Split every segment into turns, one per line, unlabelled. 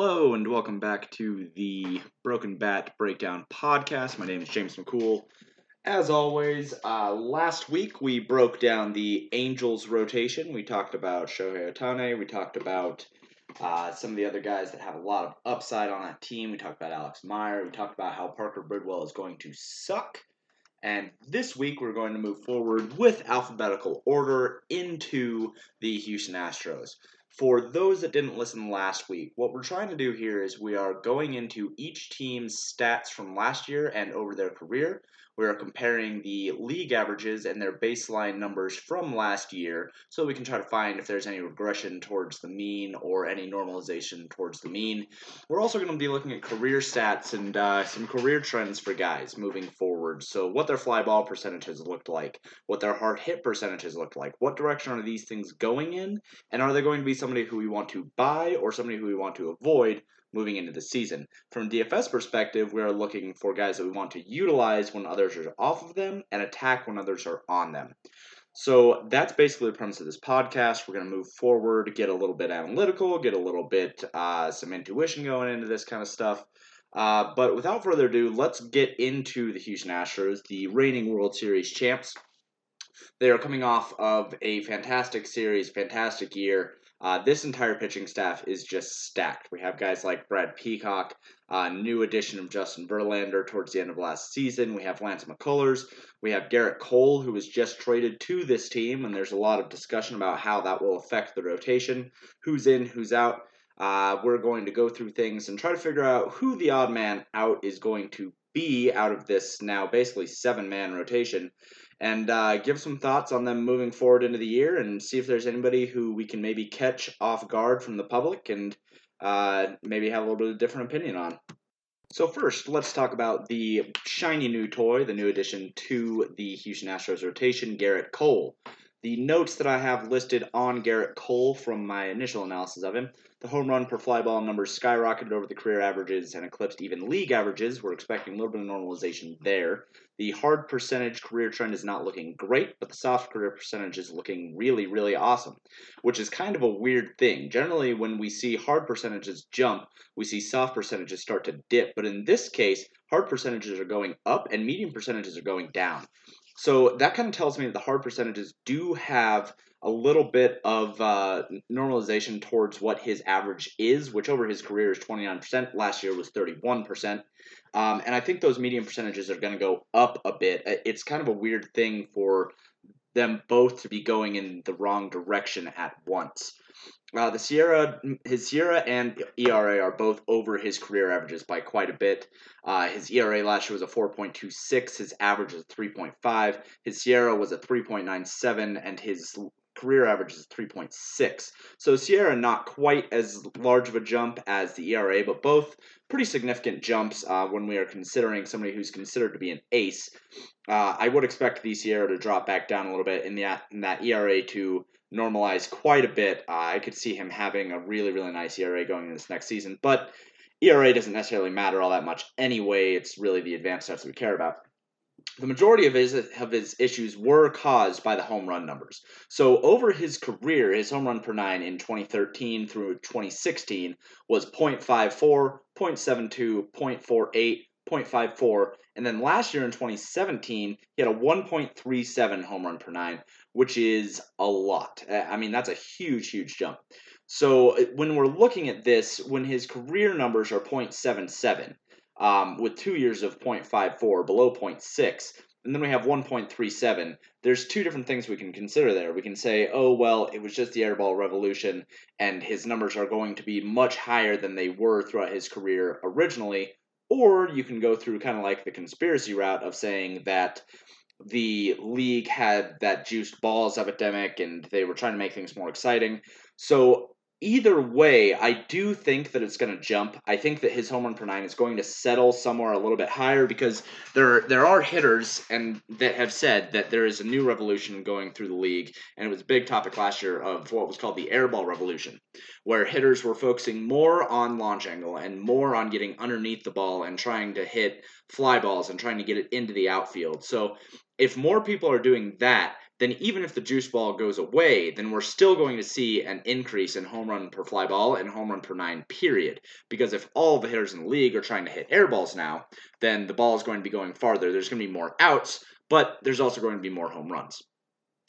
Hello, and welcome back to the Broken Bat Breakdown podcast. My name is James McCool. As always, uh, last week we broke down the Angels rotation. We talked about Shohei Ohtani. We talked about uh, some of the other guys that have a lot of upside on that team. We talked about Alex Meyer. We talked about how Parker Bridwell is going to suck. And this week we're going to move forward with alphabetical order into the Houston Astros. For those that didn't listen last week, what we're trying to do here is we are going into each team's stats from last year and over their career. We are comparing the league averages and their baseline numbers from last year so we can try to find if there's any regression towards the mean or any normalization towards the mean. We're also going to be looking at career stats and uh, some career trends for guys moving forward. So, what their fly ball percentages looked like, what their hard hit percentages looked like, what direction are these things going in, and are they going to be somebody who we want to buy or somebody who we want to avoid moving into the season. From DFS perspective, we are looking for guys that we want to utilize when others are off of them and attack when others are on them. So that's basically the premise of this podcast. We're going to move forward, get a little bit analytical, get a little bit uh, some intuition going into this kind of stuff. Uh, but without further ado, let's get into the Houston Astros, the reigning World Series champs. They are coming off of a fantastic series, fantastic year. Uh, this entire pitching staff is just stacked. We have guys like Brad Peacock, uh, new addition of Justin Verlander towards the end of last season. We have Lance McCullers. We have Gerrit Cole, who was just traded to this team, and there's a lot of discussion about how that will affect the rotation, who's in, who's out. Uh, we're going to go through things and try to figure out who the odd man out is going to be out of this now basically seven man rotation and uh, give some thoughts on them moving forward into the year and see if there's anybody who we can maybe catch off guard from the public and uh, maybe have a little bit of different opinion on. So first, let's talk about the shiny new toy, the new addition to the Houston Astros rotation, Gerrit Cole. The notes that I have listed on Gerrit Cole from my initial analysis of him the home run per fly ball numbers skyrocketed over the career averages and eclipsed even league averages. We're expecting a little bit of normalization there. The hard percentage career trend is not looking great, but the soft career percentage is looking really, really awesome, which is kind of a weird thing. Generally, when we see hard percentages jump, we see soft percentages start to dip. But in this case, hard percentages are going up and medium percentages are going down. So that kind of tells me that the hard percentages do have a little bit of uh, normalization towards what his average is, which over his career is 29%. Last year was 31%. Um, and I think those medium percentages are going to go up a bit. It's kind of a weird thing for them both to be going in the wrong direction at once. Uh, the SIERA, his SIERA and ERA are both over his career averages by quite a bit. Uh, his ERA last year was a 4.26, his average is 3.5, his SIERA was a 3.97, and his career average is 3.6. So SIERA not quite as large of a jump as the ERA, but both pretty significant jumps uh, when we are considering somebody who's considered to be an ace. Uh, I would expect the SIERA to drop back down a little bit in, the, in that ERA to normalize quite a bit. Uh, I could see him having a really, really nice ERA going into this next season, but ERA doesn't necessarily matter all that much anyway. It's really the advanced stats we care about the majority of his of his issues were caused by the home run numbers. So over his career, his home run per nine in 2013 through 2016 was 0.54, 0.72, 0.48, 0.54, and then last year in 2017 he had a 1.37 home run per nine, which is a lot. I mean that's a huge huge jump. So when we're looking at this, when his career numbers are 0.77 um, with two years of 0.54 below 0.6 and then we have 1.37 there's two different things we can consider there we can say oh well it was just the airball revolution and his numbers are going to be much higher than they were throughout his career originally or you can go through kind of like the conspiracy route of saying that the league had that juiced balls epidemic and they were trying to make things more exciting. So either way, I do think that it's going to jump. I think that his home run per nine is going to settle somewhere a little bit higher because there there are hitters and that have said that there is a new revolution going through the league, and it was a big topic last year of what was called the airball revolution, where hitters were focusing more on launch angle and more on getting underneath the ball and trying to hit fly balls and trying to get it into the outfield. So if more people are doing that, then even if the juice ball goes away, then we're still going to see an increase in home run per fly ball and home run per nine, period. Because if all the hitters in the league are trying to hit air balls now, then the ball is going to be going farther. There's going to be more outs, but there's also going to be more home runs.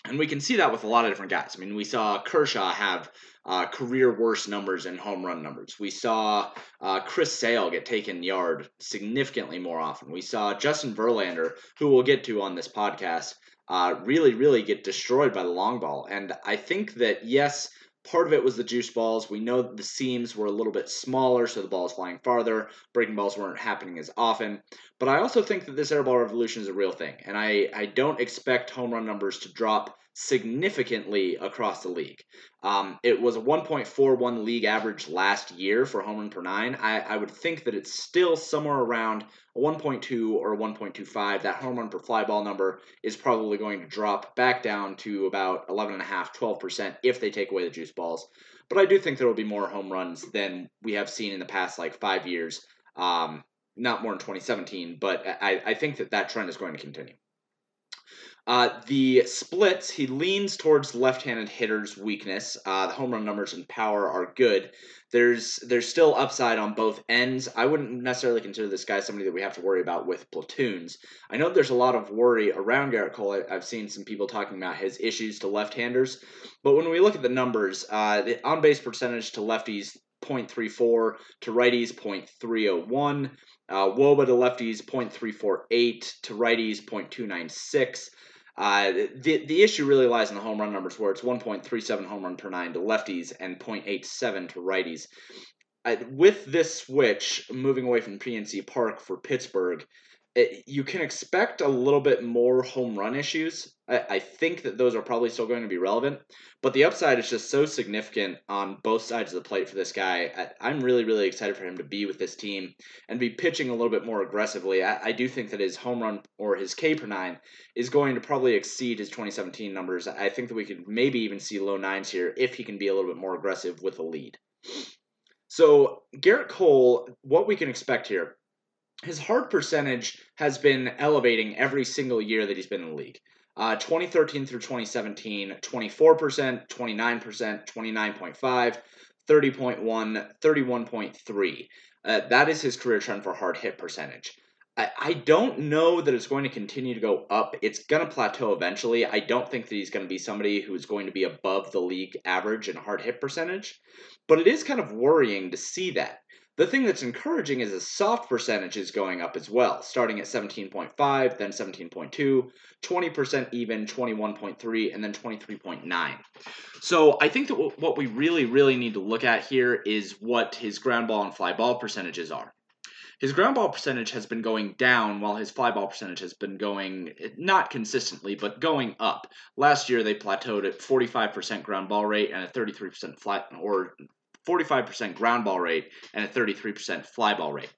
And we can see that with a lot of different guys. I mean, we saw Kershaw have uh, career worst numbers in home run numbers. We saw uh, Chris Sale get taken yard significantly more often. We saw Justin Verlander, who we'll get to on this podcast, uh, really, really get destroyed by the long ball. And I think that, yes, part of it was the juice balls. We know the seams were a little bit smaller, so the ball is flying farther. Breaking balls weren't happening as often. But I also think that this airball revolution is a real thing. And I, I don't expect home run numbers to drop significantly across the league. Um, it was a 1.41 league average last year for home run per nine. I, I would think that it's still somewhere around a 1.2 or a 1.25. That home run per fly ball number is probably going to drop back down to about 11.5, 12% if they take away the juice balls. But I do think there will be more home runs than we have seen in the past like five years. Um, not more in 2017, but I, I think that that trend is going to continue. Uh, the splits, he leans towards left-handed hitters' weakness. Uh, the home run numbers and power are good. There's there's still upside on both ends. I wouldn't necessarily consider this guy somebody that we have to worry about with platoons. I know there's a lot of worry around Gerrit Cole. I've seen some people talking about his issues to left-handers, but when we look at the numbers, uh, the on-base percentage to lefties 0.34 to righties 0.301 uh, wOBA to lefties 0.348 to righties 0.296 uh, the the issue really lies in the home run numbers, where it's 1.37 home run per nine to lefties and 0.87 to righties. Uh, with this switch, moving away from PNC Park for Pittsburgh, it, you can expect a little bit more home run issues. I, I, think that those are probably still going to be relevant, but the upside is just so significant on both sides of the plate for this guy. I, am really, really excited for him to be with this team and be pitching a little bit more aggressively. I, I do think that his home run or his K per nine is going to probably exceed his 2017 numbers. I think that we could maybe even see low nines here if he can be a little bit more aggressive with a lead. So, Gerrit Cole, what we can expect here his hard percentage has been elevating every single year that he's been in the league. Uh, 2013 through 2017, 24%, 29%, 29.5, 30.1, 31.3. Uh, that is his career trend for hard hit percentage. I, I don't know that it's going to continue to go up. It's going to plateau eventually. I don't think that he's going to be somebody who is going to be above the league average in hard hit percentage, but it is kind of worrying to see that. The thing that's encouraging is the soft percentage is going up as well, starting at 17.5, then 17.2, 20% even, 21.3, and then 23.9. So I think that what we really, really need to look at here is what his ground ball and fly ball percentages are. His ground ball percentage has been going down while his fly ball percentage has been going not consistently, but going up. Last year they plateaued at 45% ground ball rate and a 33% flat or 45% ground ball rate, and a 33% fly ball rate.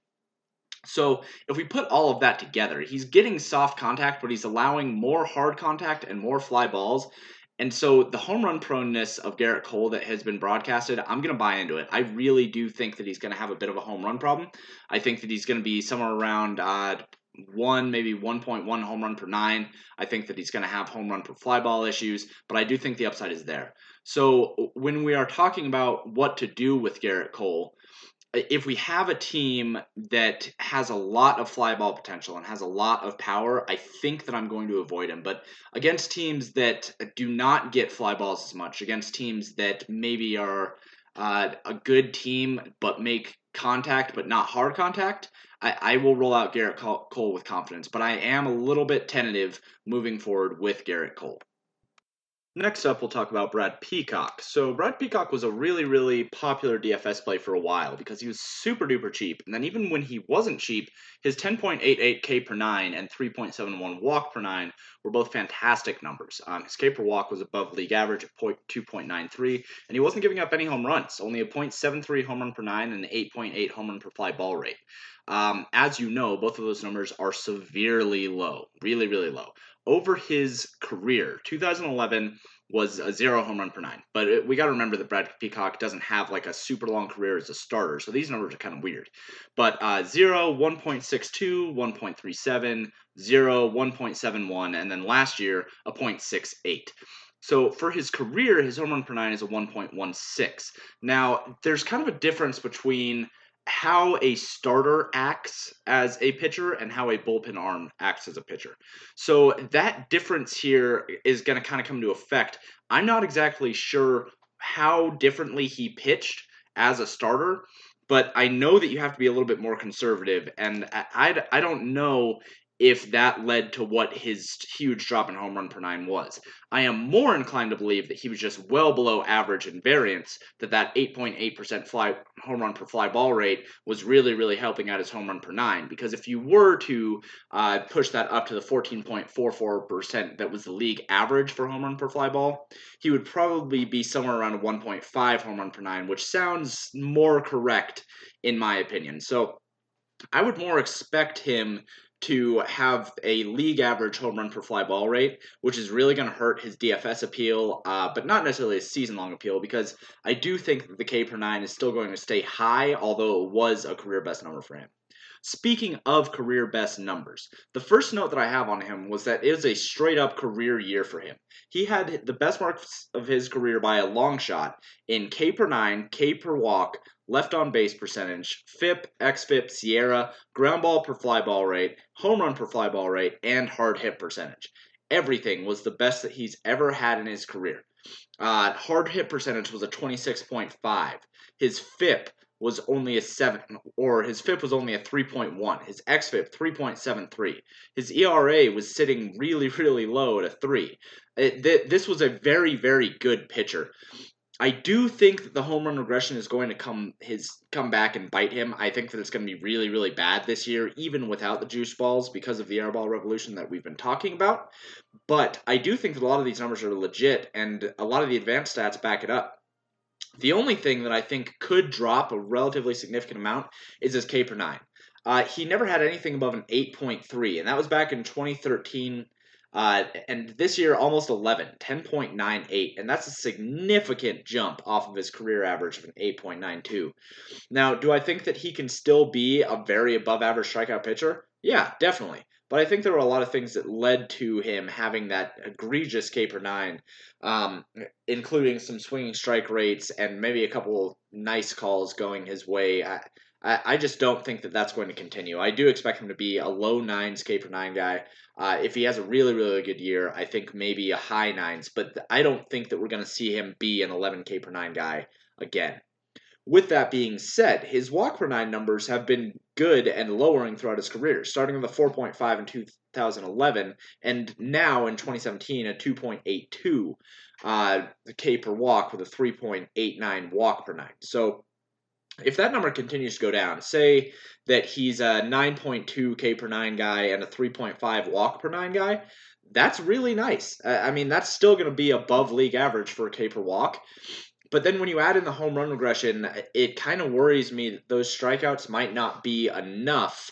So if we put all of that together, he's getting soft contact, but he's allowing more hard contact and more fly balls. And so the home run proneness of Gerrit Cole that has been broadcasted, I'm going to buy into it. I really do think that he's going to have a bit of a home run problem. I think that he's going to be somewhere around uh, one, maybe 1.1 home run per nine. I think that he's going to have home run per fly ball issues, but I do think the upside is there. So when we are talking about what to do with Gerrit Cole, if we have a team that has a lot of fly ball potential and has a lot of power, I think that I'm going to avoid him. But against teams that do not get fly balls as much, against teams that maybe are uh, a good team but make contact but not hard contact, I, I will roll out Gerrit Cole with confidence. But I am a little bit tentative moving forward with Gerrit Cole. Next up, we'll talk about Brad Peacock. So, Brad Peacock was a really, really popular DFS play for a while because he was super duper cheap. And then, even when he wasn't cheap, his 10.88 K per 9 and 3.71 walk per 9 were both fantastic numbers. Um, his K per walk was above league average at 2.93, and he wasn't giving up any home runs, only a 0.73 home run per 9 and an 8.8 home run per fly ball rate. Um, as you know, both of those numbers are severely low, really, really low over his career 2011 was a zero home run per nine. But it, we got to remember that Brad Peacock doesn't have like a super long career as a starter, so these numbers are kind of weird. But uh, 0, 1.62, 1.37, 0, 1.71, and then last year, a 0.68. So for his career, his home run per nine is a 1.16. Now, there's kind of a difference between how a starter acts as a pitcher and how a bullpen arm acts as a pitcher. So that difference here is going to kind of come to effect. I'm not exactly sure how differently he pitched as a starter, but I know that you have to be a little bit more conservative, and I, I, don't know if that led to what his huge drop in home run per nine was. I am more inclined to believe that he was just well below average in variance, that that 8.8% fly home run per fly ball rate was really, really helping out his home run per nine. Because if you were to uh, push that up to the 14.44% that was the league average for home run per fly ball, he would probably be somewhere around 1.5 home run per nine, which sounds more correct in my opinion. So I would more expect him to have a league average home run per fly ball rate, which is really going to hurt his DFS appeal, uh, but not necessarily his season long appeal, because I do think the K per nine is still going to stay high, although it was a career best number for him. Speaking of career best numbers, the first note that I have on him was that it was a straight up career year for him. He had the best marks of his career by a long shot in K per nine, K per walk, left on base percentage, FIP, XFIP, SIERA, ground ball per fly ball rate, home run per fly ball rate, and hard hit percentage. Everything was the best that he's ever had in his career. Uh, hard hit percentage was a 26.5. His FIP was only a 7, or his FIP was only a 3.1. His XFIP, 3.73. His ERA was sitting really, really low at a 3. It, th- this was a very, very good pitcher. I do think that the home run regression is going to come his come back and bite him. I think that it's going to be really really bad this year, even without the juice balls because of the airball revolution that we've been talking about. But I do think that a lot of these numbers are legit, and a lot of the advanced stats back it up. The only thing that I think could drop a relatively significant amount is his K per nine. Uh, he never had anything above an 8.3, and that was back in 2013 uh, and this year, almost 11, 10.98. And that's a significant jump off of his career average of an 8.92. Now, do I think that he can still be a very above average strikeout pitcher? Yeah, definitely. But I think there were a lot of things that led to him having that egregious K per nine, um, including some swinging strike rates and maybe a couple nice calls going his way. I, I, just don't think that that's going to continue. I do expect him to be a low nines K per nine guy. Uh, if he has a really, really good year, I think maybe a high nines, but I don't think that we're going to see him be an 11K per nine guy again. With that being said, his walk per nine numbers have been good and lowering throughout his career, starting with a 4.5 in 2011 and now in 2017 a 2.82 uh, K per walk with a 3.89 walk per nine. So if that number continues to go down, say that he's a 9.2 K per nine guy and a 3.5 walk per nine guy, that's really nice. I mean, that's still going to be above league average for a K per walk. But then when you add in the home run regression, it kind of worries me that those strikeouts might not be enough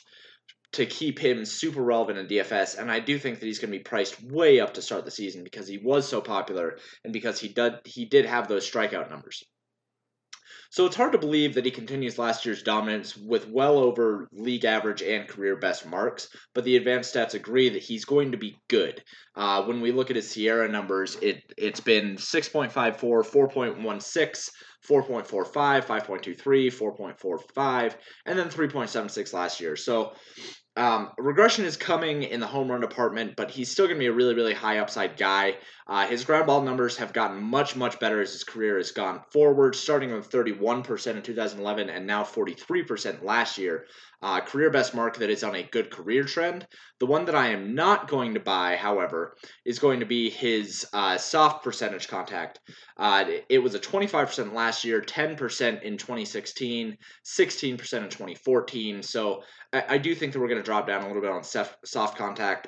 to keep him super relevant in DFS. And I do think that he's going to be priced way up to start the season because he was so popular and because he did he did have those strikeout numbers. So it's hard to believe that he continues last year's dominance with well over league average and career best marks, but the advanced stats agree that he's going to be good. Uh, when we look at his SIERA numbers, it, it's been 6.54, 4.16, 4.45, 5.23, 4.45, and then 3.76 last year. So um, regression is coming in the home run department, but he's still going to be a really, really high upside guy. Uh, his ground ball numbers have gotten much, much better as his career has gone forward, starting with 31% in 2011 and now 43% last year. Uh, career best mark that is on a good career trend. The one that I am not going to buy, however, is going to be his uh, soft percentage contact. Uh, it was a 25% last year, 10% in 2016, 16% in 2014. So I, I do think that we're going to drop down a little bit on soft contact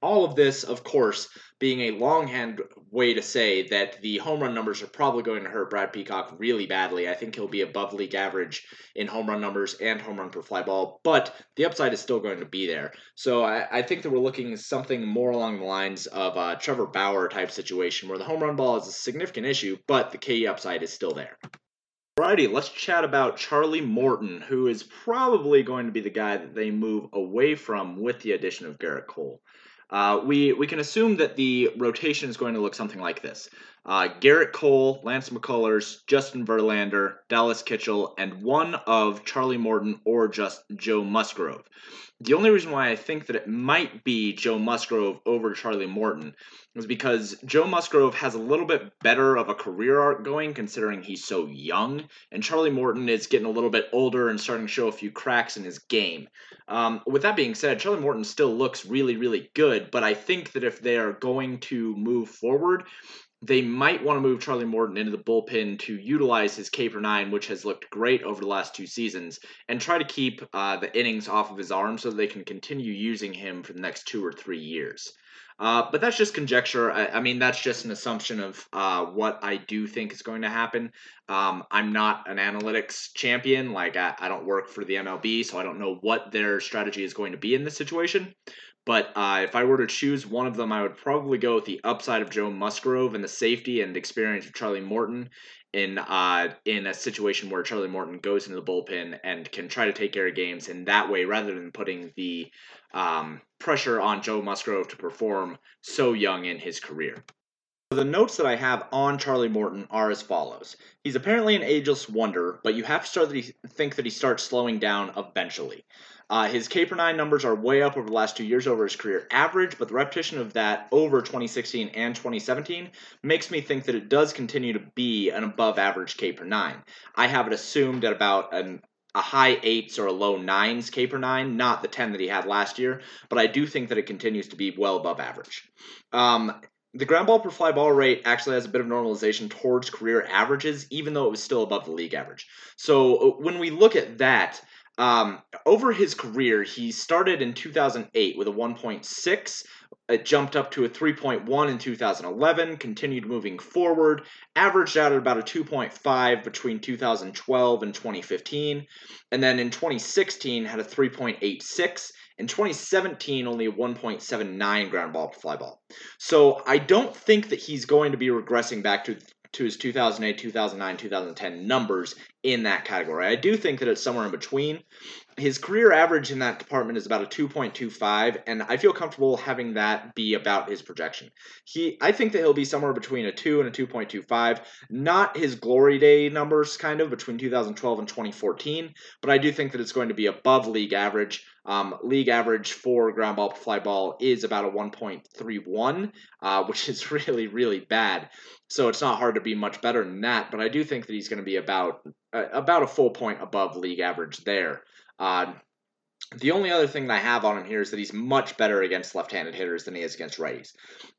All of this, of course, being a longhand way to say that the home run numbers are probably going to hurt Brad Peacock really badly. I think he'll be above league average in home run numbers and home run per fly ball, but the upside is still going to be there. So I, I think that we're looking something more along the lines of a Trevor Bauer type situation where the home run ball is a significant issue, but the K upside is still there. Alrighty, let's chat about Charlie Morton, who is probably going to be the guy that they move away from with the addition of Gerrit Cole. Uh, we we can assume that the rotation is going to look something like this: uh, Gerrit Cole, Lance McCullers, Justin Verlander, Dallas Keuchel, and one of Charlie Morton or just Joe Musgrove. The only reason why I think that it might be Joe Musgrove over Charlie Morton is because Joe Musgrove has a little bit better of a career arc going considering he's so young, and Charlie Morton is getting a little bit older and starting to show a few cracks in his game. Um, with that being said, Charlie Morton still looks really, really good, but I think that if they are going to move forward, they might want to move Charlie Morton into the bullpen to utilize his K per nine, which has looked great over the last two seasons, and try to keep uh, the innings off of his arm so they can continue using him for the next two or three years. Uh, but that's just conjecture. I, I, mean, that's just an assumption of uh, what I do think is going to happen. Um, I'm not an analytics champion. Like, I, I, don't work for the MLB, so I don't know what their strategy is going to be in this situation. But uh, if I were to choose one of them, I would probably go with the upside of Joe Musgrove and the safety and experience of Charlie Morton in uh, in a situation where Charlie Morton goes into the bullpen and can try to take care of games in that way, rather than putting the um, pressure on Joe Musgrove to perform so young in his career. The notes that I have on Charlie Morton are as follows. He's apparently an ageless wonder, but you have to start to think that he starts slowing down eventually. Uh, his K per nine numbers are way up over the last two years over his career average, but the repetition of that over 2016 and 2017 makes me think that it does continue to be an above average K per nine. I have it assumed at about an a high eights or a low nines K per nine, not the 10 that he had last year, but I do think that it continues to be well above average. Um, the ground ball per fly ball rate actually has a bit of normalization towards career averages, even though it was still above the league average. So uh, when we look at that, um, over his career, he started in 2008 with a 1.6. It jumped up to a 3.1 in 2011, continued moving forward, averaged out at about a 2.5 between 2012 and 2015, and then in 2016 had a 3.86. In 2017, only a 1.79 ground ball per fly ball. So I don't think that he's going to be regressing back to to his 2008, 2009, 2010 numbers in that category. I do think that it's somewhere in between. His career average in that department is about a 2.25, and I feel comfortable having that be about his projection. He, I think that he'll be somewhere between a 2 and a 2.25. Not his glory day numbers, kind of between 2012 and 2014, but I do think that it's going to be above league average. Um, league average for ground ball fly ball is about a 1.31, uh, which is really, really bad. So it's not hard to be much better than that. But I do think that he's going to be about uh, about a full point above league average there. Uh, the only other thing that I have on him here is that he's much better against left-handed hitters than he is against righties.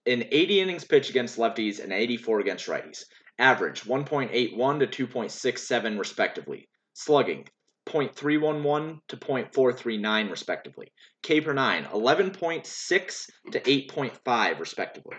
In 80 innings pitched against lefties and 84 against righties. Average 1.81 to 2.67 respectively. Slugging 0.311 to 0.439 respectively. K per 9, 11.6 to 8.5 respectively.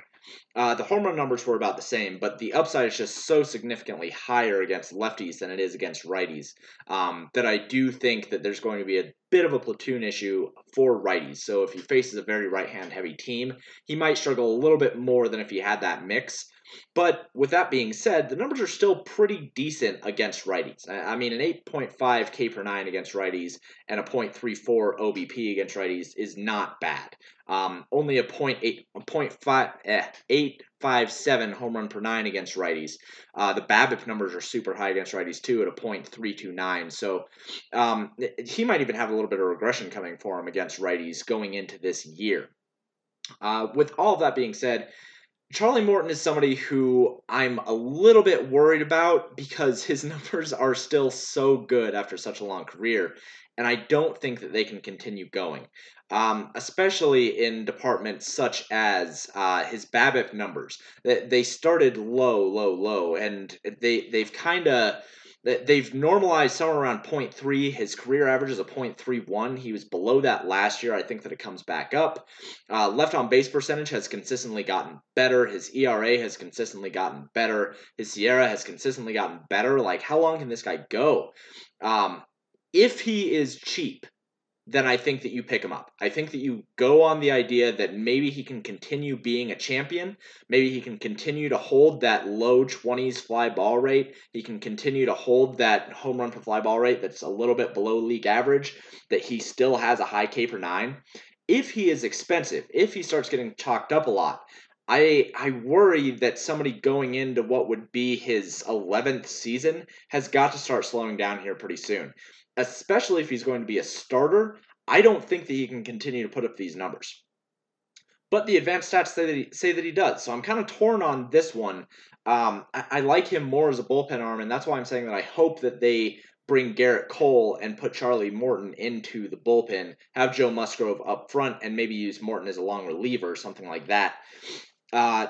Uh, the home run numbers were about the same, but the upside is just so significantly higher against lefties than it is against righties um, that I do think that there's going to be a bit of a platoon issue for righties. So if he faces a very right hand heavy team, he might struggle a little bit more than if he had that mix. But with that being said, the numbers are still pretty decent against righties. I mean, an 8.5 K per 9 against righties and a 0.34 OBP against righties is not bad. Um, only a 0.8, a 0.5, eh, 857 home run per nine against righties. Uh, the BABIP numbers are super high against righties too at a 0.329. So um, he might even have a little bit of regression coming for him against righties going into this year. Uh, with all of that being said, Charlie Morton is somebody who I'm a little bit worried about because his numbers are still so good after such a long career, and I don't think that they can continue going. Um, especially in departments such as uh, his BABIP numbers. They started low, low, low, and they they've kind of They've normalized somewhere around 0.3. His career average is a 0.31. He was below that last year. I think that it comes back up. Uh, left on base percentage has consistently gotten better. His ERA has consistently gotten better. His SIERA has consistently gotten better. Like, how long can this guy go? Um, if he is cheap, then I think that you pick him up. I think that you go on the idea that maybe he can continue being a champion. Maybe he can continue to hold that low 20s fly ball rate. He can continue to hold that home run per fly ball rate that's a little bit below league average, that he still has a high K per nine. If he is expensive, if he starts getting chalked up a lot, I I worry that somebody going into what would be his 11th season has got to start slowing down here pretty soon especially if he's going to be a starter, I don't think that he can continue to put up these numbers. But the advanced stats say that he, say that he does. So I'm kind of torn on this one. Um, I, I like him more as a bullpen arm, and that's why I'm saying that I hope that they bring Gerrit Cole and put Charlie Morton into the bullpen, have Joe Musgrove up front, and maybe use Morton as a long reliever or something like that. Uh,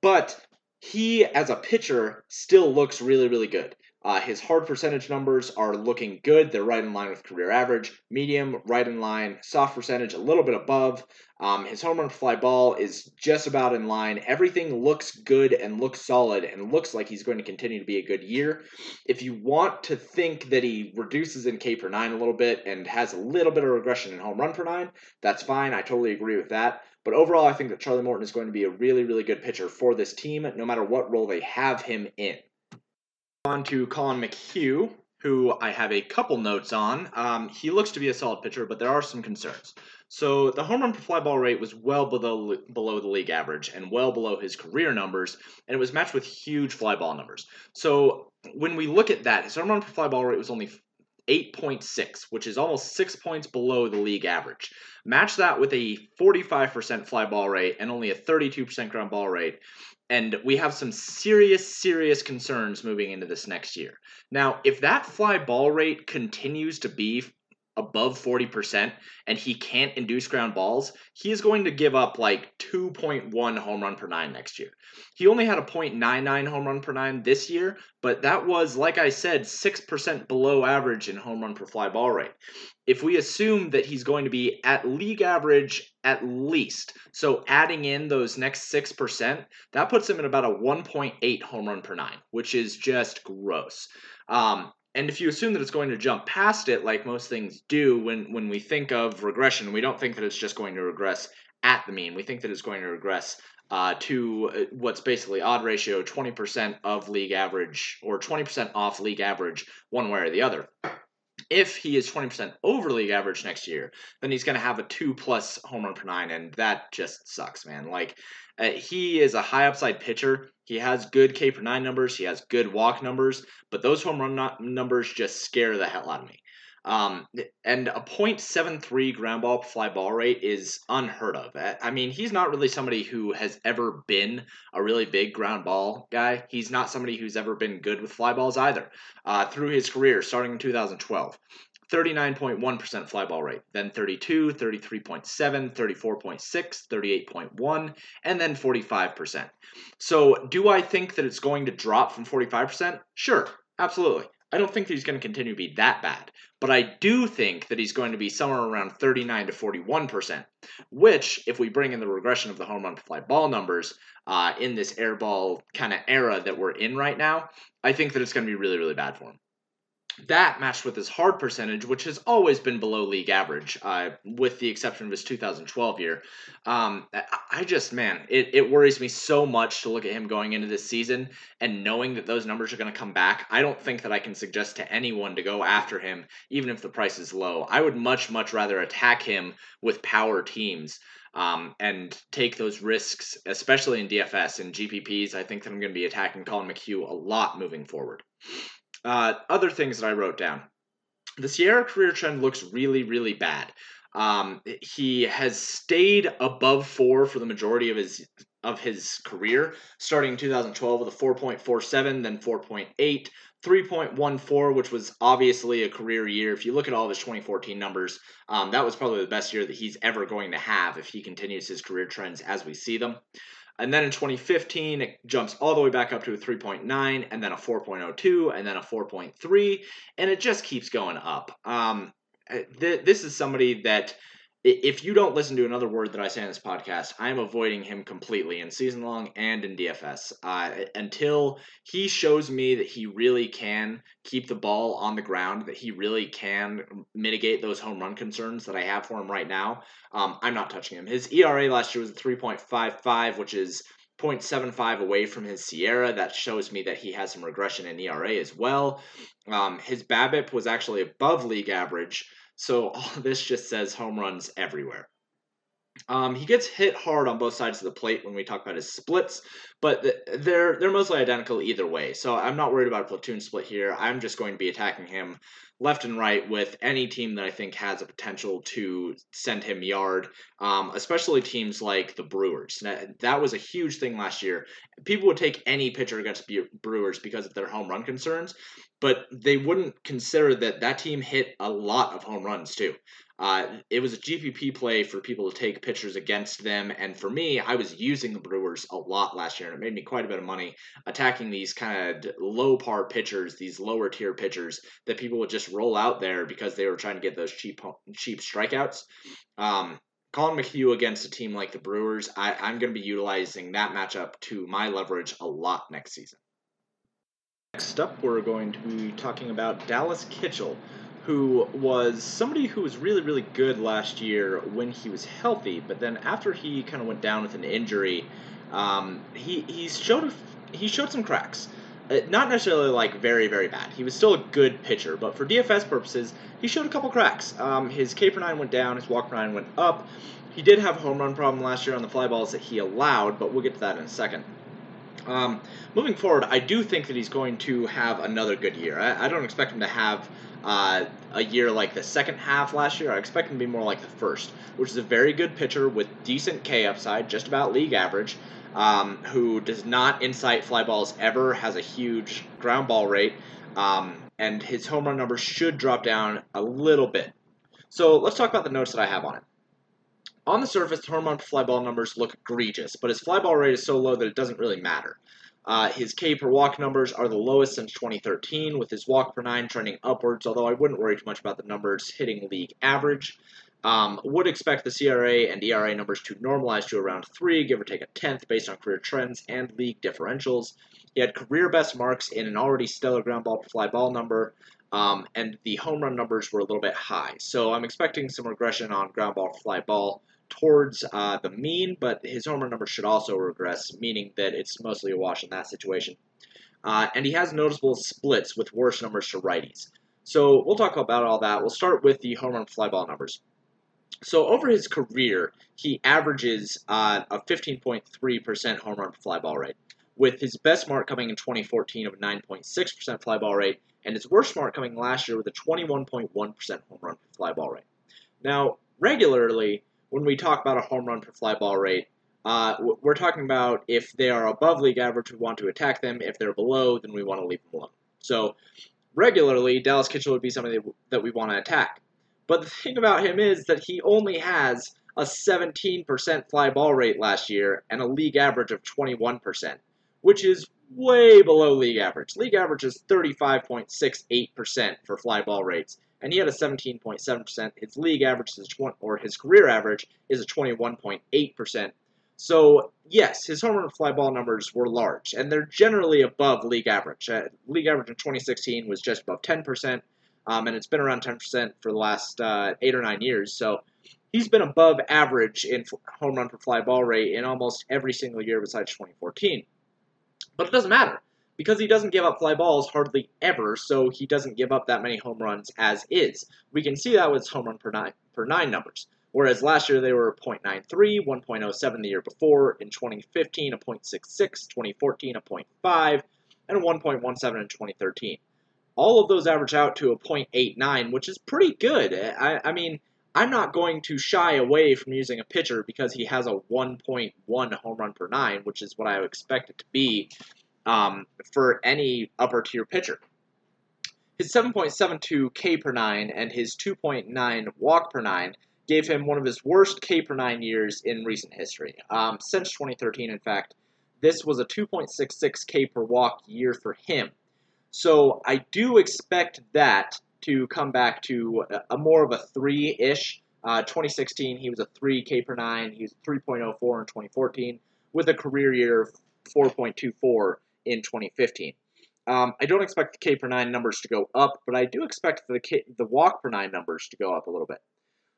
but he, as a pitcher, still looks really, really good. Uh, his hard percentage numbers are looking good. They're right in line with career average. Medium, right in line. Soft percentage, a little bit above. Um, his home run fly ball is just about in line. Everything looks good and looks solid and looks like he's going to continue to be a good year. If you want to think that he reduces in K per nine a little bit and has a little bit of regression in home run per nine, that's fine. I totally agree with that. But overall, I think that Charlie Morton is going to be a really, really good pitcher for this team, no matter what role they have him in. On to Collin McHugh, who I have a couple notes on. Um, he looks to be a solid pitcher, but there are some concerns. So the home run per fly ball rate was well below below the league average and well below his career numbers, and it was matched with huge fly ball numbers. So when we look at that, his home run per fly ball rate was only 8.6, which is almost six points below the league average. Match that with a 45% fly ball rate and only a 32% ground ball rate, and we have some serious, serious concerns moving into this next year. Now, if that fly ball rate continues to be above 40% and he can't induce ground balls, he is going to give up like 2.1 home run per nine next year. He only had a 0.99 home run per nine this year, but that was, like I said, 6% below average in home run per fly ball rate. If we assume that he's going to be at league average at least, so adding in those next 6%, that puts him at about a 1.8 home run per nine, which is just gross. Um, and if you assume that it's going to jump past it, like most things do, when when we think of regression, we don't think that it's just going to regress at the mean. We think that it's going to regress uh, to uh, what's basically odd ratio, 20% of league average or 20% off league average, one way or the other. If he is 20% over league average next year, then he's going to have a two plus home run per nine, and that just sucks, man. Like uh, he is a high upside pitcher. He has good K per nine numbers. He has good walk numbers, but those home run numbers just scare the hell out of me. Um, and a .73 ground ball fly ball rate is unheard of. I mean, he's not really somebody who has ever been a really big ground ball guy. He's not somebody who's ever been good with fly balls either. Uh, through his career, starting in 2012, 39.1% fly ball rate, then 32, 33.7, 34.6, 38.1, and then 45%. So, do I think that it's going to drop from 45%? Sure, absolutely. I don't think that he's going to continue to be that bad, but I do think that he's going to be somewhere around 39 to 41%, which, if we bring in the regression of the home run fly ball numbers uh, in this airball kind of era that we're in right now, I think that it's going to be really, really bad for him that matched with his hard percentage, which has always been below league average, uh, with the exception of his 2012 year. Um, I just, man, it, it worries me so much to look at him going into this season and knowing that those numbers are going to come back. I don't think that I can suggest to anyone to go after him, even if the price is low. I would much, much rather attack him with power teams. Um, and take those risks, especially in DFS and GPPs. I think that I'm going to be attacking Collin McHugh a lot moving forward. Uh, other things that I wrote down. The SIERA career trend looks really, really bad. Um, he has stayed above four for the majority of his of his career, starting in 2012 with a 4.47, then 4.8, 3.14, which was obviously a career year. If you look at all of his 2014 numbers, um, that was probably the best year that he's ever going to have if he continues his career trends as we see them. And then in 2015, it jumps all the way back up to a 3.9, and then a 4.02, and then a 4.3, and it just keeps going up. Um, th- this is somebody that if you don't listen to another word that I say in this podcast, I'm avoiding him completely in season long and in DFS uh, until he shows me that he really can keep the ball on the ground, that he really can mitigate those home run concerns that I have for him right now. Um, I'm not touching him. His ERA last year was 3.55, which is 0.75 away from his SIERA. That shows me that he has some regression in ERA as well. Um, his BABIP was actually above league average. So all this just says home runs everywhere. Um, he gets hit hard on both sides of the plate when we talk about his splits, but they're they're mostly identical either way. So I'm not worried about a platoon split here. I'm just going to be attacking him left and right with any team that I think has a potential to send him yard, um, especially teams like the Brewers. That, that was a huge thing last year. People would take any pitcher against Brewers because of their home run concerns, but they wouldn't consider that that team hit a lot of home runs too. Uh, it was a GPP play for people to take pitchers against them, and for me, I was using the Brewers a lot last year, and it made me quite a bit of money attacking these kind of low par pitchers, these lower tier pitchers that people would just roll out there because they were trying to get those cheap cheap strikeouts. Um, Collin McHugh against a team like the Brewers, I, I'm going to be utilizing that matchup to my leverage a lot next season. Next up, we're going to be talking about Dallas Keuchel, who was somebody who was really, really good last year when he was healthy, but then after he kind of went down with an injury, um, he he showed he showed some cracks. Uh, not necessarily like very, very bad. He was still a good pitcher, but for DFS purposes, he showed a couple cracks. Um, his K per nine went down, his walk per nine went up. He did have a home run problem last year on the fly balls that he allowed, but we'll get to that in a second. Um, moving forward, I do think that he's going to have another good year. I, I don't expect him to have uh, a year like the second half last year. I expect him to be more like the first, which is a very good pitcher with decent K upside, just about league average, um, who does not incite fly balls ever, has a huge ground ball rate, um, and his home run number should drop down a little bit. So let's talk about the notes that I have on it. On the surface, the home run fly ball numbers look egregious, but his fly ball rate is so low that it doesn't really matter. Uh, his K per walk numbers are the lowest since 2013, with his walk per nine trending upwards, although I wouldn't worry too much about the numbers hitting league average. Um, would expect the SIERA and ERA numbers to normalize to around 3, give or take a tenth, based on career trends and league differentials. He had career best marks in an already stellar ground ball per fly ball number, um, and the home run numbers were a little bit high. So I'm expecting some regression on ground ball fly ball towards uh, the mean, but his home run number should also regress, meaning that it's mostly a wash in that situation. Uh, and he has noticeable splits with worse numbers to righties. So we'll talk about all that. We'll start with the home run fly ball numbers. So over his career, he averages uh, a 15.3% home run fly ball rate, with his best mark coming in 2014 of 9.6% fly ball rate, and his worst mark coming last year with a 21.1% home run fly ball rate. Now, regularly, when we talk about a home run per fly ball rate, uh, we're talking about if they are above league average, we want to attack them. If they're below, then we want to leave them alone. So regularly, Dallas Keuchel would be somebody that we want to attack. But the thing about him is that he only has a 17% fly ball rate last year and a league average of 21%, which is way below league average. League average is 35.68% for fly ball rates and he had a 17.7%. His league average is 20, or his career average is a 21.8%. So yes, his home run fly ball numbers were large, and they're generally above league average. Uh, league average in 2016 was just above 10%, um, and it's been around 10% for the last uh, eight or nine years. So he's been above average in home run per fly ball rate in almost every single year besides 2014. But it doesn't matter because he doesn't give up fly balls hardly ever, so he doesn't give up that many home runs as is. We can see that with home run per nine, per nine numbers. Whereas last year they were 0.93, 1.07 the year before, in 2015 a 0.66, 2014 a 0.5, and a 1.17 in 2013. All of those average out to a 0.89, which is pretty good. I, I mean, I'm not going to shy away from using a pitcher because he has a 1.1 home run per nine, which is what I would expect it to be um, for any upper tier pitcher. His 7.72 K per nine and his 2.9 walk per nine
gave him one of his worst K per nine years in recent history. Um, since 2013, in fact, this was a 2.66 K per walk year for him. So I do expect that to come back to a, a more of a three ish. Uh, 2016, he was a 3 K per 9. He was 3.04 in 2014, with a career year of 4.24 in 2015. Um, I don't expect the K per 9 numbers to go up, but I do expect the, K, the walk per 9 numbers to go up a little bit.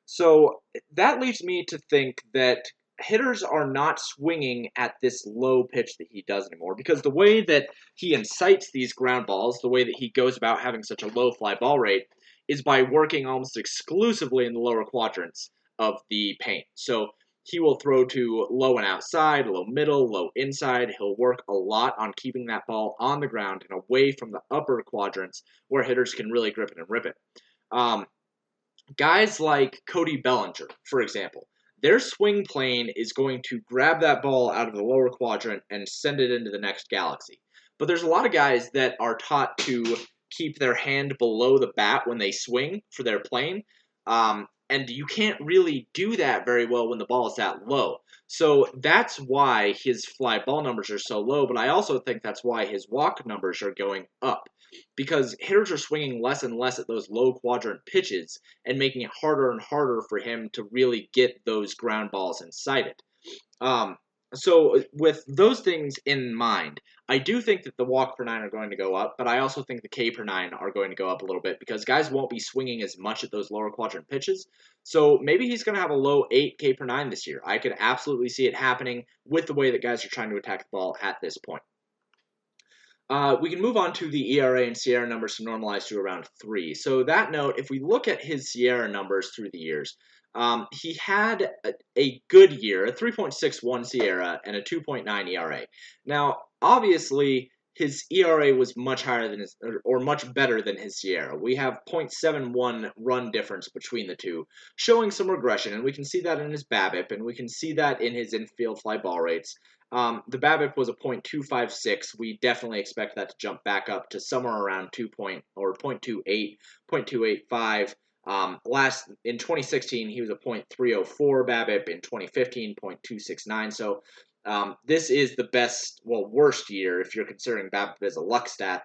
So that leads me to think that hitters are not swinging at this low pitch that he does anymore because the way that he incites these ground balls, the way that he goes about having such a low fly ball rate, is by working almost exclusively in the lower quadrants of the paint. So he will throw to low and outside, low middle, low inside. He'll work a lot on keeping that ball on the ground and away from the upper quadrants where hitters can really grip it and rip it. Um, guys like Cody Bellinger, for example, their swing plane is going to grab that ball out of the lower quadrant and send it into the next galaxy. But there's a lot of guys that are taught to keep their hand below the bat when they swing for their plane. Um, and you can't really do that very well when the ball is that low. So that's why his fly ball numbers are so low, but I also think that's why his walk numbers are going up because hitters are swinging less and less at those low quadrant pitches and making it harder and harder for him to really get those ground balls inside it. Um, so with those things in mind, I do think that the walk per nine are going to go up, but I also think the K per nine are going to go up a little bit because guys won't be swinging as much at those lower quadrant pitches. So maybe he's going to have a low eight K per nine this year. I could absolutely see it happening with the way that guys are trying to attack the ball at this point. Uh, we can move on to the ERA and SIERA numbers to normalize to around three. So that note, if we look at his SIERA numbers through the years, um, he had a, a, good year, a 3.61 SIERA and a 2.9 ERA. Now, obviously, his ERA was much higher than his, or, or much better than his SIERA. We have 0.71 run difference between the two, showing some regression, and we can see that in his BABIP, and we can see that in his infield fly ball rates. Um, the BABIP was a .256. We definitely expect that to jump back up to somewhere around 2 point or .28, .285. Um, last in 2016, he was a .304 BABIP. In 2015, .269. So um, this is the best, well, worst year if you're considering BABIP as a luck stat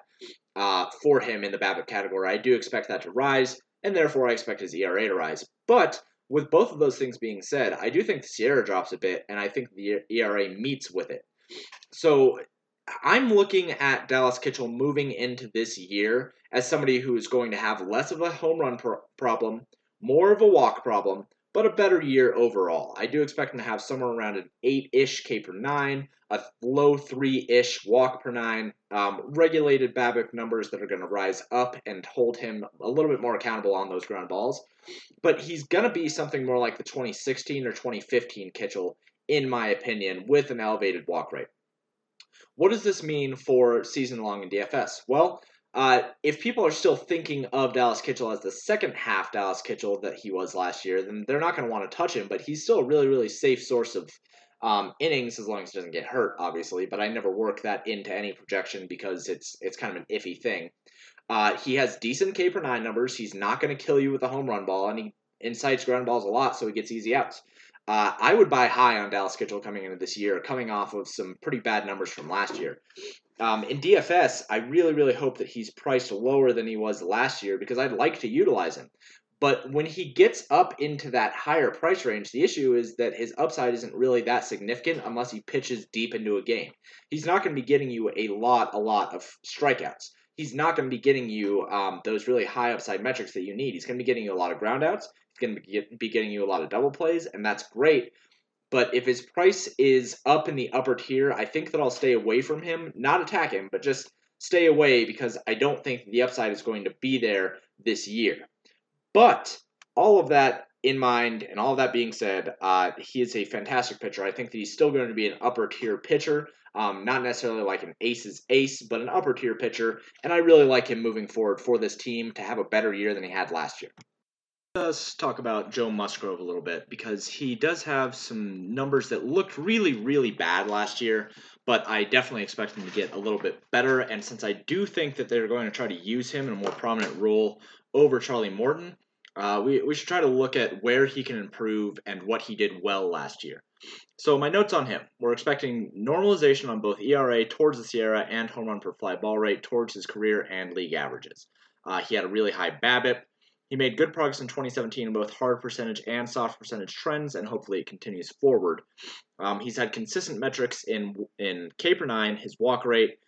uh, for him in the BABIP category. I do expect that to rise, and therefore I expect his ERA to rise. But with both of those things being said, I do think the SIERA drops a bit, and I think the ERA meets with it. So I'm looking at Dallas Keuchel moving into this year as somebody who is going to have less of a home run pro- problem, more of a walk problem, but a better year overall. I do expect him to have somewhere around an 8 ish K per 9, a low 3 ish walk per 9, um, regulated BABIP numbers that are going to rise up and hold him a little bit more accountable on those ground balls. But he's going to be something more like the 2016 or 2015 Keuchel, in my opinion, with an elevated walk rate. What does this mean for season long in DFS? Well, uh, if people are still thinking of Dallas Keuchel as the second half Dallas Keuchel that he was last year, then they're not going to want to touch him. But he's still a really, really safe source of um, innings as long as he doesn't get hurt, obviously. But I never work that into any projection because it's it's kind of an iffy thing. Uh, he has decent K per nine numbers. He's not going to kill you with a home run ball, and he incites ground balls a lot, so he gets easy outs. Uh, I would buy high on Dallas Keuchel coming into this year, coming off of some pretty bad numbers from last year. Um, in DFS, I really, really hope that he's priced lower than he was last year because I'd like to utilize him. But when he gets up into that higher price range, the issue is that his upside isn't really that significant unless he pitches deep into a game. He's not going to be getting you a lot, a lot of strikeouts. He's not going to be getting you um, those really high upside metrics that you need. He's going to be getting you a lot of groundouts. He's going to be getting you a lot of double plays, and that's great. But if his price is up in the upper tier, I think that I'll stay away from him. Not attack him, but just stay away because I don't think the upside is going to be there this year. But all of that in mind, and all that being said, uh, he is a fantastic pitcher. I think that he's still going to be an upper tier pitcher. Um, not necessarily like an ace's ace, but an upper tier pitcher. And I really like him moving forward for this team to have a better year than he had last year.
Let's talk about Joe Musgrove a little bit because he does have some numbers that looked really, really bad last year, but I definitely expect him to get a little bit better. And since I do think that they're going to try to use him in a more prominent role over Charlie Morton, uh, we, we should try to look at where he can improve and what he did well last year. So, my notes on him we're expecting normalization on both ERA towards the SIERA and home run per fly ball rate towards his career and league averages. Uh, he had a really high BABIP. He made good progress in 2017 in both hard percentage and soft percentage trends, and hopefully it continues forward. Um, he's had consistent metrics in in K per nine, his walk rate,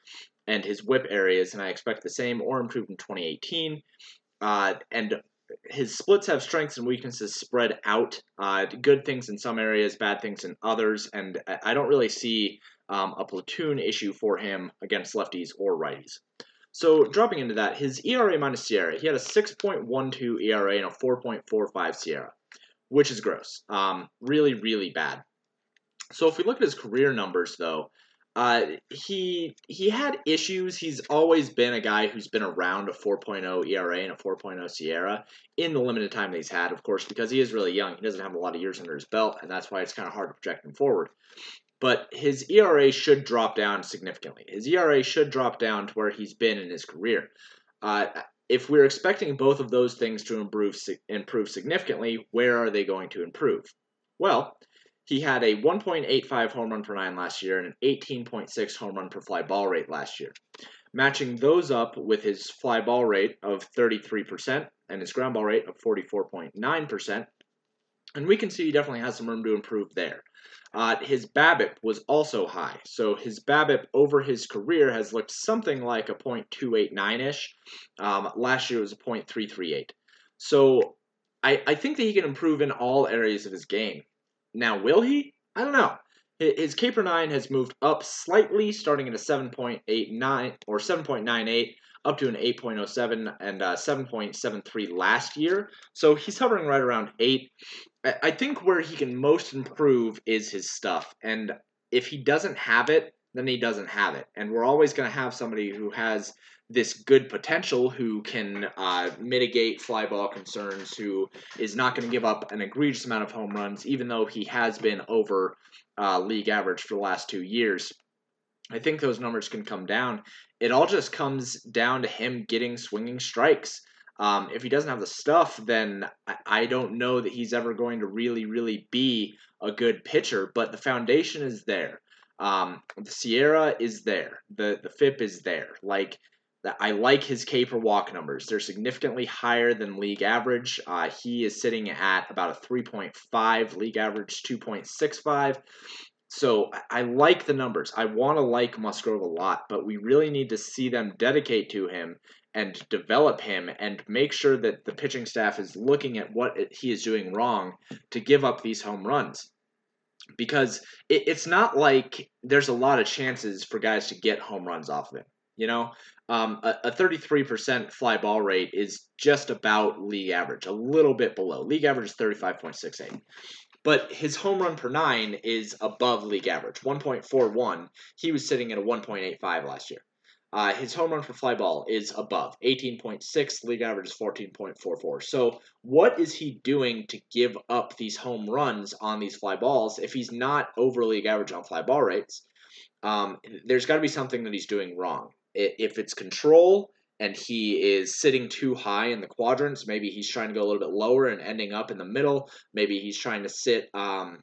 and his whip areas, and I expect the same or improved in 2018. Uh, and his splits have strengths and weaknesses spread out. Uh, good things in some areas, bad things in others, and I don't really see um, a platoon issue for him against lefties or righties. So dropping into that, his ERA minus SIERA, he had a 6.12 ERA and a 4.45 SIERA, which is gross. Um, really, really bad. So if we look at his career numbers, though, uh, he he had issues. He's always been a guy who's been around a 4.0 ERA and a 4.0 SIERA in the limited time that he's had, of course, because he is really young. He doesn't have a lot of years under his belt, and that's why it's kind of hard to project him forward. But his ERA should drop down significantly. His ERA should drop down to where he's been in his career. Uh, if we're expecting both of those things to improve improve significantly, where are they going to improve? Well, he had a 1.85 home run per nine last year and an 18.6 home run per fly ball rate last year. Matching those up with his fly ball rate of 33% and his ground ball rate of 44.9%, and we can see he definitely has some room to improve there. Uh, his BABIP was also high, so his BABIP over his career has looked something like a .289 ish. Um, last year it was a .338. So I, I think that he can improve in all areas of his game. Now, will he? I don't know. His K per 9 has moved up slightly, starting at a 7.89 or 7.98 up to an 8.07 and uh, 7.73 last year. So he's hovering right around 8. I think where he can most improve is his stuff. And if he doesn't have it, then he doesn't have it. And we're always going to have somebody who has this good potential who can uh, mitigate fly ball concerns, who is not going to give up an egregious amount of home runs, even though he has been over uh, league average for the last two years. I think those numbers can come down. It all just comes down to him getting swinging strikes. Um, if he doesn't have the stuff, then I don't know that he's ever going to really, really be a good pitcher. But the foundation is there. Um, the SIERA is there. The the FIP is there. Like I like his K per walk numbers. They're significantly higher than league average. Uh, he is sitting at about a 3.5, league average 2.65. So I like the numbers. I want to like Musgrove a lot, but we really need to see them dedicate to him and develop him and make sure that the pitching staff is looking at what he is doing wrong to give up these home runs. Because it's not like there's a lot of chances for guys to get home runs off of him. You know, um, a, a 33% fly ball rate is just about league average, a little bit below. League average is 35.68. But his home run per nine is above league average, 1.41. He was sitting at a 1.85 last year. Uh, his home run per fly ball is above 18.6. League average is 14.44. So, what is he doing to give up these home runs on these fly balls if he's not over league average on fly ball rates? Um, there's got to be something that he's doing wrong if it's control and he is sitting too high in the quadrants, maybe he's trying to go a little bit lower and ending up in the middle. Maybe he's trying to sit um,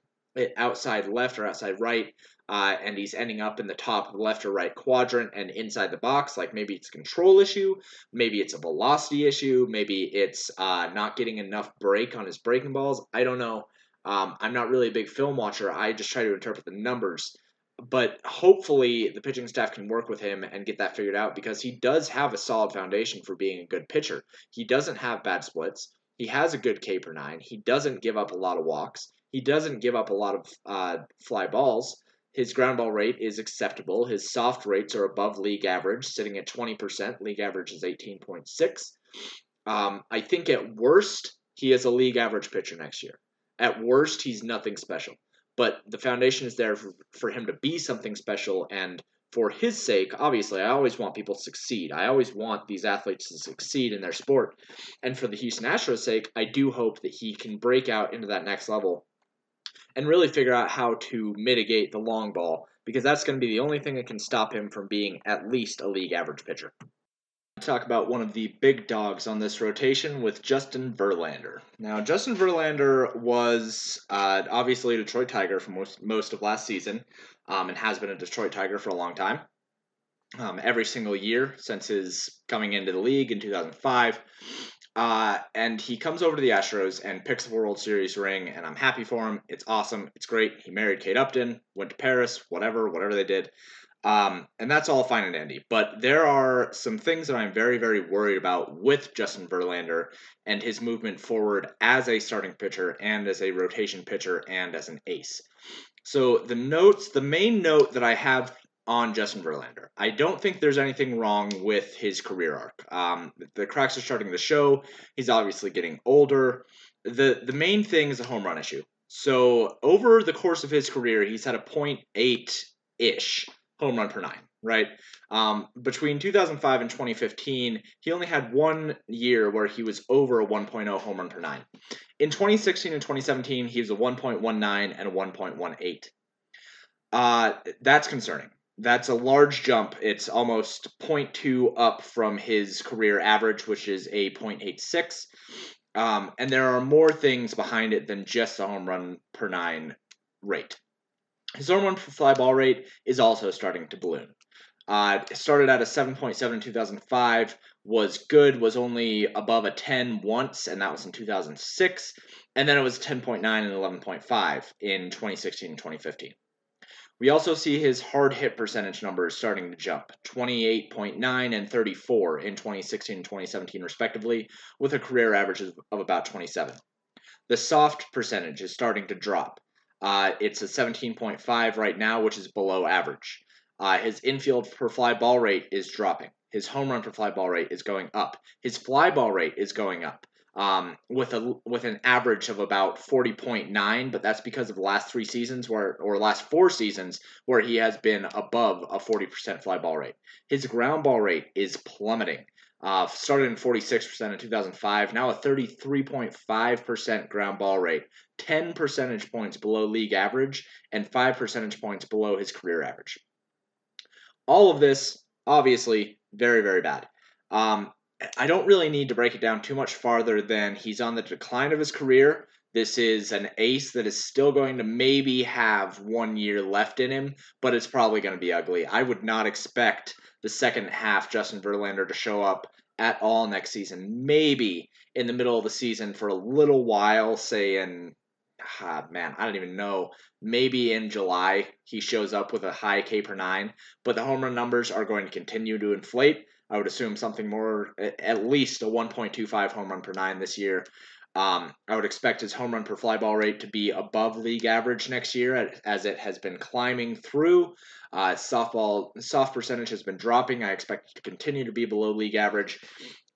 outside left or outside right, uh, and he's ending up in the top left or right quadrant and inside the box. Like maybe it's a control issue, maybe it's a velocity issue, maybe it's uh, not getting enough break on his breaking balls. I don't know. Um, I'm not really a big film watcher. I just try to interpret the numbers but hopefully the pitching staff can work with him and get that figured out because he does have a solid foundation for being a good pitcher. He doesn't have bad splits. He has a good K per nine. He doesn't give up a lot of walks. He doesn't give up a lot of uh, fly balls. His ground ball rate is acceptable. His soft rates are above league average, sitting at 20%. League average is 18.6. Um, I think at worst, he is a league average pitcher next year. At worst, he's nothing special but the foundation is there for, for him to be something special and for his sake, obviously, I always want people to succeed. I always want these athletes to succeed in their sport. And for the Houston Astros' sake, I do hope that he can break out into that next level and really figure out how to mitigate the long ball because that's going to be the only thing that can stop him from being at least a league average pitcher. Talk about one of the big dogs on this rotation with Justin Verlander. Now, Justin Verlander was uh, obviously a Detroit Tiger for most, most of last season um, and has been a Detroit Tiger for a long time. Um, every single year since his coming into the league in 2005. Uh, and he comes over to the Astros and picks a World Series ring, and I'm happy for him. It's awesome. It's great. He married Kate Upton, went to Paris, whatever, whatever they did. Um, and that's all fine and dandy. But there are some things that I'm very, very worried about with Justin Verlander and his movement forward as a starting pitcher and as a rotation pitcher and as an ace. So the notes, the main note that I have on Justin Verlander, I don't think there's anything wrong with his career arc. Um, the cracks are starting to show. He's obviously getting older. the The main thing is a home run issue. So over the course of his career, he's had a .8 ish home run per nine, right? Um, between 2005 and 2015, he only had one year where he was over a 1.0 home run per nine. In 2016 and 2017, he was a 1.19 and a 1.18. Uh, that's concerning. That's a large jump. It's almost 0.2 up from his career average, which is a 0.86. Um, and there are more things behind it than just a home run per nine rate. His home run fly ball rate is also starting to balloon. Uh, started at a 7.7 in 2005, was good, was only above a 10 once, and that was in 2006. And then it was 10.9 and 11.5 in 2016 and 2015. We also see his hard hit percentage numbers starting to jump 28.9 and 34 in 2016 and 2017, respectively, with a career average of about 27. The soft percentage is starting to drop uh, it's a 17.5 right now, which is below average. Uh, his infield per fly ball rate is dropping. His home run per fly ball rate is going up. His fly ball rate is going up. Um, with a with an average of about 40.9, but that's because of the last three seasons where or last four seasons where he has been above a 40% fly ball rate. His ground ball rate is plummeting. Uh, started in 46% in 2005, now a 33.5% ground ball rate, 10 percentage points below league average, and 5 percentage points below his career average. All of this, obviously, very, very bad. Um, I don't really need to break it down too much farther than he's on the decline of his career. This is an ace that is still going to maybe have one year left in him, but it's probably going to be ugly. I would not expect the second half Justin Verlander to show up at all next season. Maybe in the middle of the season for a little while, say in ah, man, I don't even know. Maybe in July he shows up with a high K per nine, but the home run numbers are going to continue to inflate. I would assume something more, at least a 1.25 home run per nine this year. Um, I would expect his home run per fly ball rate to be above league average next year, as it has been climbing through. Uh, softball soft percentage has been dropping. I expect it to continue to be below league average.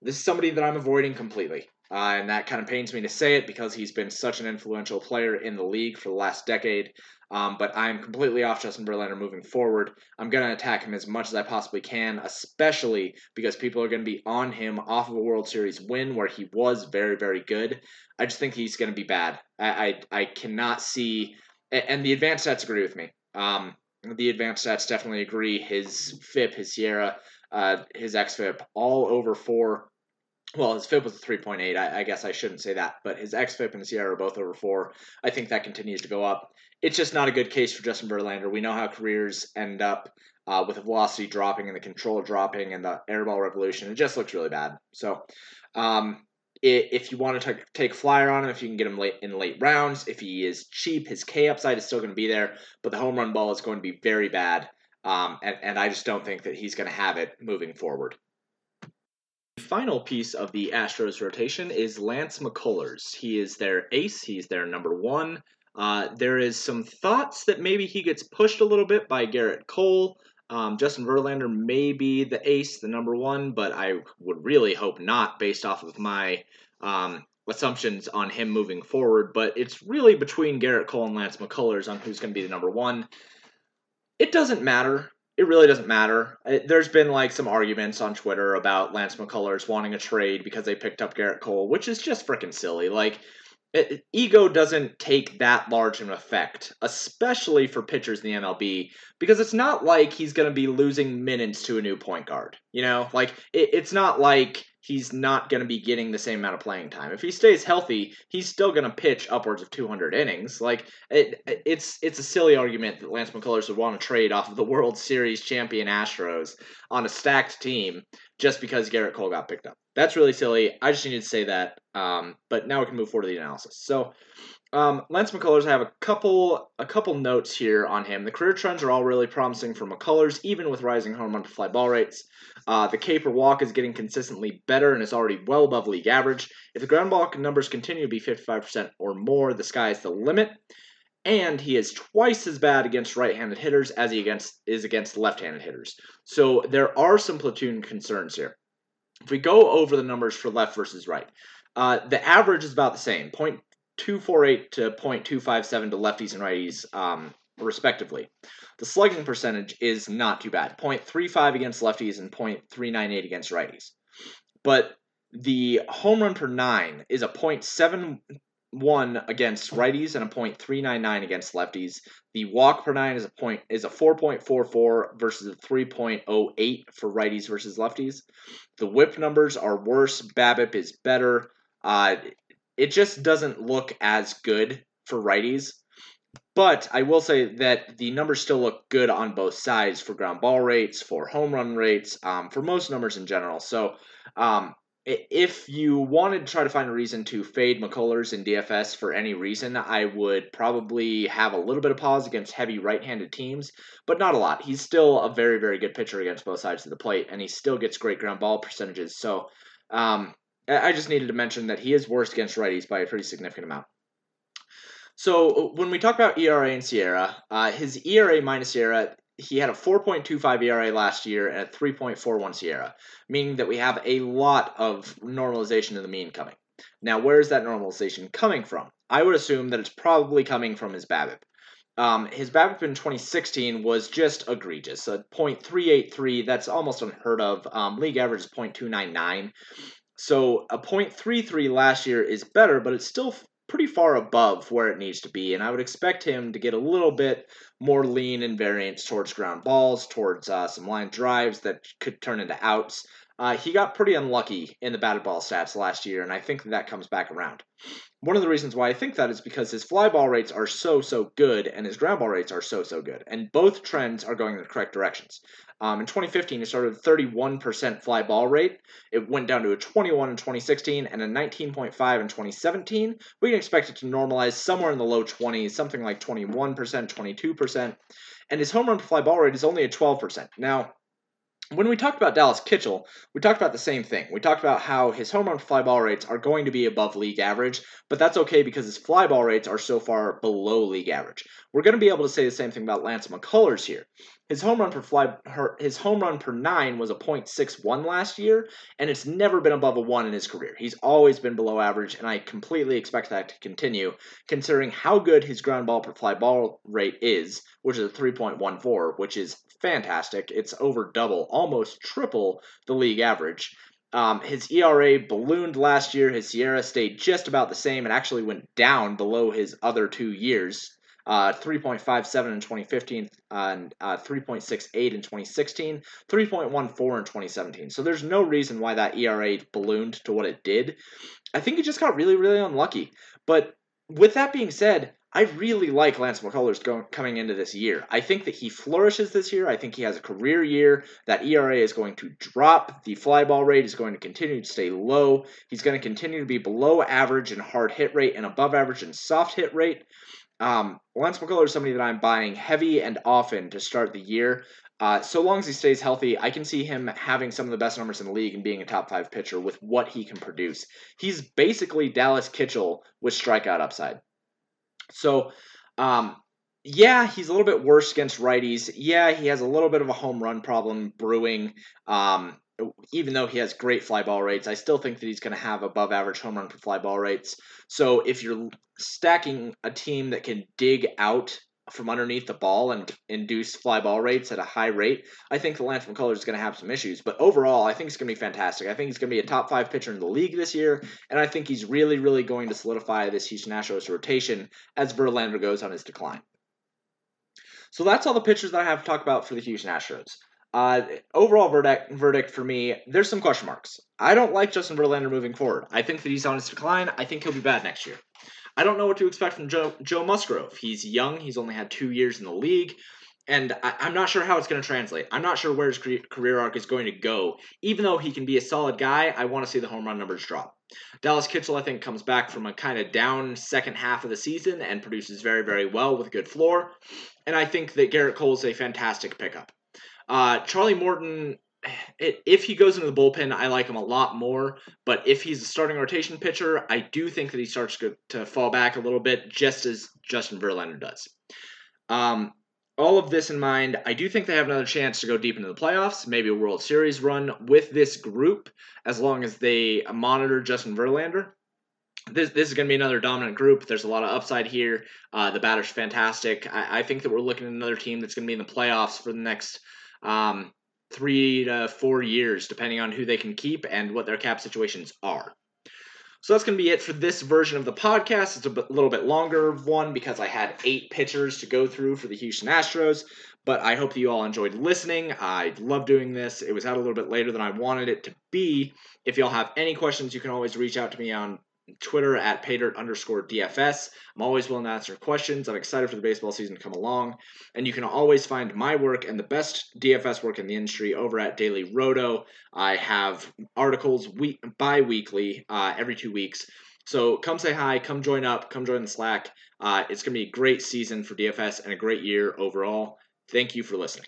This is somebody that I'm avoiding completely. Uh, and that kind of pains me to say it because he's been such an influential player in the league for the last decade. Um, but I'm completely off Justin Verlander moving forward. I'm going to attack him as much as I possibly can, especially because people are going to be on him off of a World Series win where he was very, very good. I just think he's going to be bad. I, I, I cannot see, and the advanced stats agree with me. Um, the advanced stats definitely agree. His FIP, his SIERA, uh, his XFIP, all over four well, his FIP was a 3.8. I, I, guess I shouldn't say that, but his XFIP and his SIERA are both over four. I think that continues to go up. It's just not a good case for Justin Verlander. We know how careers end up uh, with the velocity dropping and the control dropping and the airball revolution. It just looks really bad. So, um, if you want to take flyer on him, if you can get him late in late rounds, if he is cheap, his K upside is still going to be there, but the home run ball is going to be very bad. Um, and, and I just don't think that he's going to have it moving forward final piece of the Astros rotation is Lance McCullers. He is their ace, he's their number one. Uh, there is some thoughts that maybe he gets pushed a little bit by Gerrit Cole. Um, Justin Verlander may be the ace, the number one, but I would really hope not based off of my um, assumptions on him moving forward. But it's really between Gerrit Cole and Lance McCullers on who's going to be the number one. It doesn't matter it really doesn't matter. It, there's been like some arguments on Twitter about Lance McCullers wanting a trade because they picked up Gerrit Cole, which is just freaking silly. Like it, ego doesn't take that large an effect, especially for pitchers in the MLB, because it's not like he's going to be losing minutes to a new point guard. You know, like it, it's not like he's not going to be getting the same amount of playing time. If he stays healthy, he's still going to pitch upwards of 200 innings. Like it, it's it's a silly argument that Lance McCullers would want to trade off of the World Series champion Astros on a stacked team just because Gerrit Cole got picked up. That's really silly. I just needed to say that. Um, but now we can move forward to the analysis. So um, Lance McCullers, I have a couple a couple notes here on him. The career trends are all really promising for McCullers, even with rising home run to fly ball rates. Uh, the K per walk is getting consistently better and is already well above league average. If the ground ball numbers continue to be 55% or more, the sky is the limit. And he is twice as bad against right-handed hitters as he against is against left-handed hitters. So there are some platoon concerns here. If we go over the numbers for left versus right, uh, the average is about the same. 248 to 0.257 to lefties and righties, um, respectively. The slugging percentage is not too bad 0.35 against lefties and 0.398 against righties. But the home run per nine is a 0.71 against righties and a 0.399 against lefties. The walk per nine is a point is a 4.44 versus a 3.08 for righties versus lefties. The whip numbers are worse. BABIP is better. Uh, it just doesn't look as good for righties. But I will say that the numbers still look good on both sides for ground ball rates, for home run rates, um, for most numbers in general. So um, if you wanted to try to find a reason to fade McCullers in DFS for any reason, I would probably have a little bit of pause against heavy right-handed teams, but not a lot. He's still a very, very good pitcher against both sides of the plate, and he still gets great ground ball percentages. So um, I just needed to mention that he is worse against righties by a pretty significant amount. So when we talk about ERA and SIERA, uh, his ERA minus SIERA, he had a 4.25 ERA last year and a 3.41 SIERA, meaning that we have a lot of normalization of the mean coming. Now, where is that normalization coming from? I would assume that it's probably coming from his BABIP. Um, his BABIP in 2016 was just egregious. A 0.383, that's almost unheard of. Um, league average is 0.299. So a 0.33 last year is better, but it's still pretty far above where it needs to be. And I would expect him to get a little bit more lean and variance towards ground balls, towards uh, some line drives that could turn into outs. Uh, he got pretty unlucky in the batted ball stats last year, and I think that comes back around. One of the reasons why I think that is because his fly ball rates are so, so good, and his ground ball rates are so, so good. And both trends are going in the correct directions. Um, in 2015, he started a 31% fly ball rate. It went down to a 21 in 2016 and a 19.5 in 2017. We can expect it to normalize somewhere in the low 20s, something like 21%, 22%. And his home run fly ball rate is only at 12%. Now, when we talked about Dallas Keuchel, we talked about the same thing. We talked about how his home run fly ball rates are going to be above league average, but that's okay because his fly ball rates are so far below league average. We're going to be able to say the same thing about Lance McCullers here. His home run per fly, his home run per nine was a .61 last year, and it's never been above a one in his career. He's always been below average, and I completely expect that to continue, considering how good his ground ball per fly ball rate is, which is a 3.14, which is fantastic. It's over double, almost triple the league average. Um, his ERA ballooned last year. His SIERA stayed just about the same and actually went down below his other two years. Uh, 3.57 in 2015 and uh, 3.68 in 2016, 3.14 in 2017. So there's no reason why that ERA ballooned to what it did. I think he just got really, really unlucky. But with that being said, I really like Lance McCullers going, coming into this year. I think that he flourishes this year. I think he has a career year. That ERA is going to drop. The fly ball rate is going to continue to stay low. He's going to continue to be below average in hard hit rate and above average in soft hit rate. Um, Lance McCullers is somebody that I'm buying heavy and often to start the year. Uh, so long as he stays healthy, I can see him having some of the best numbers in the league and being a top five pitcher with what he can produce. He's basically Dallas Keuchel with strikeout upside. So, um, yeah, he's a little bit worse against righties. Yeah, he has a little bit of a home run problem brewing. Um, even though he has great fly ball rates, I still think that he's going to have above average home run per fly ball rates. So if you're stacking a team that can dig out
from underneath the ball and induce fly ball rates at a high rate, I think the Lance McCullers is going to have some issues. But overall, I think it's going to be fantastic. I think he's going to be a top five pitcher in the league this year, and I think he's really, really going to solidify this Houston Astros rotation as Verlander goes on his decline. So that's all the pitchers that I have to talk about for the Houston Astros. Uh, overall verdict verdict for me, there's some question marks. I don't like Justin Verlander moving forward. I think that he's on his decline. I think he'll be bad next year. I don't know what to expect from Joe, Joe Musgrove. He's young. He's only had two years in the league. And I, am not sure how it's going to translate. I'm not sure where his career arc is going to go. Even though he can be a solid guy, I want to see the home run numbers drop. Dallas Keuchel, I think, comes back from a kind of down second half of the season and produces very, very well with a good floor. And I think that Gerrit Cole is a fantastic pickup. Uh, Charlie Morton, if he goes into the bullpen, I like him a lot more. But if he's a starting rotation pitcher, I do think that he starts to, to fall back a little bit, just as Justin Verlander does. Um, all of this in mind, I do think they have another chance to go deep into the playoffs, maybe a World Series run with this group, as long as they monitor Justin Verlander. This, this is going to be another dominant group. There's a lot of upside here. Uh, the batter's fantastic. I, I think that we're looking at another team that's going to be in the playoffs for the next um, three to four years, depending on who they can keep and what their cap situations are. So that's going to be it for this version of the podcast. It's a little bit longer one because I had eight pitchers to go through for the Houston Astros. But I hope that you all enjoyed listening. I love doing this. It was out a little bit later than I wanted it to be. If y'all have any questions, you can always reach out to me on Twitter at paydirt underscore DFS. I'm always willing to answer questions. I'm excited for the baseball season to come along. And you can always find my work and the best DFS work in the industry over at Daily Roto. I have articles week bi weekly, uh, every two weeks. So come say hi, come join up, come join the Slack. Uh, it's going to be a great season for DFS and a great year overall. Thank you for listening.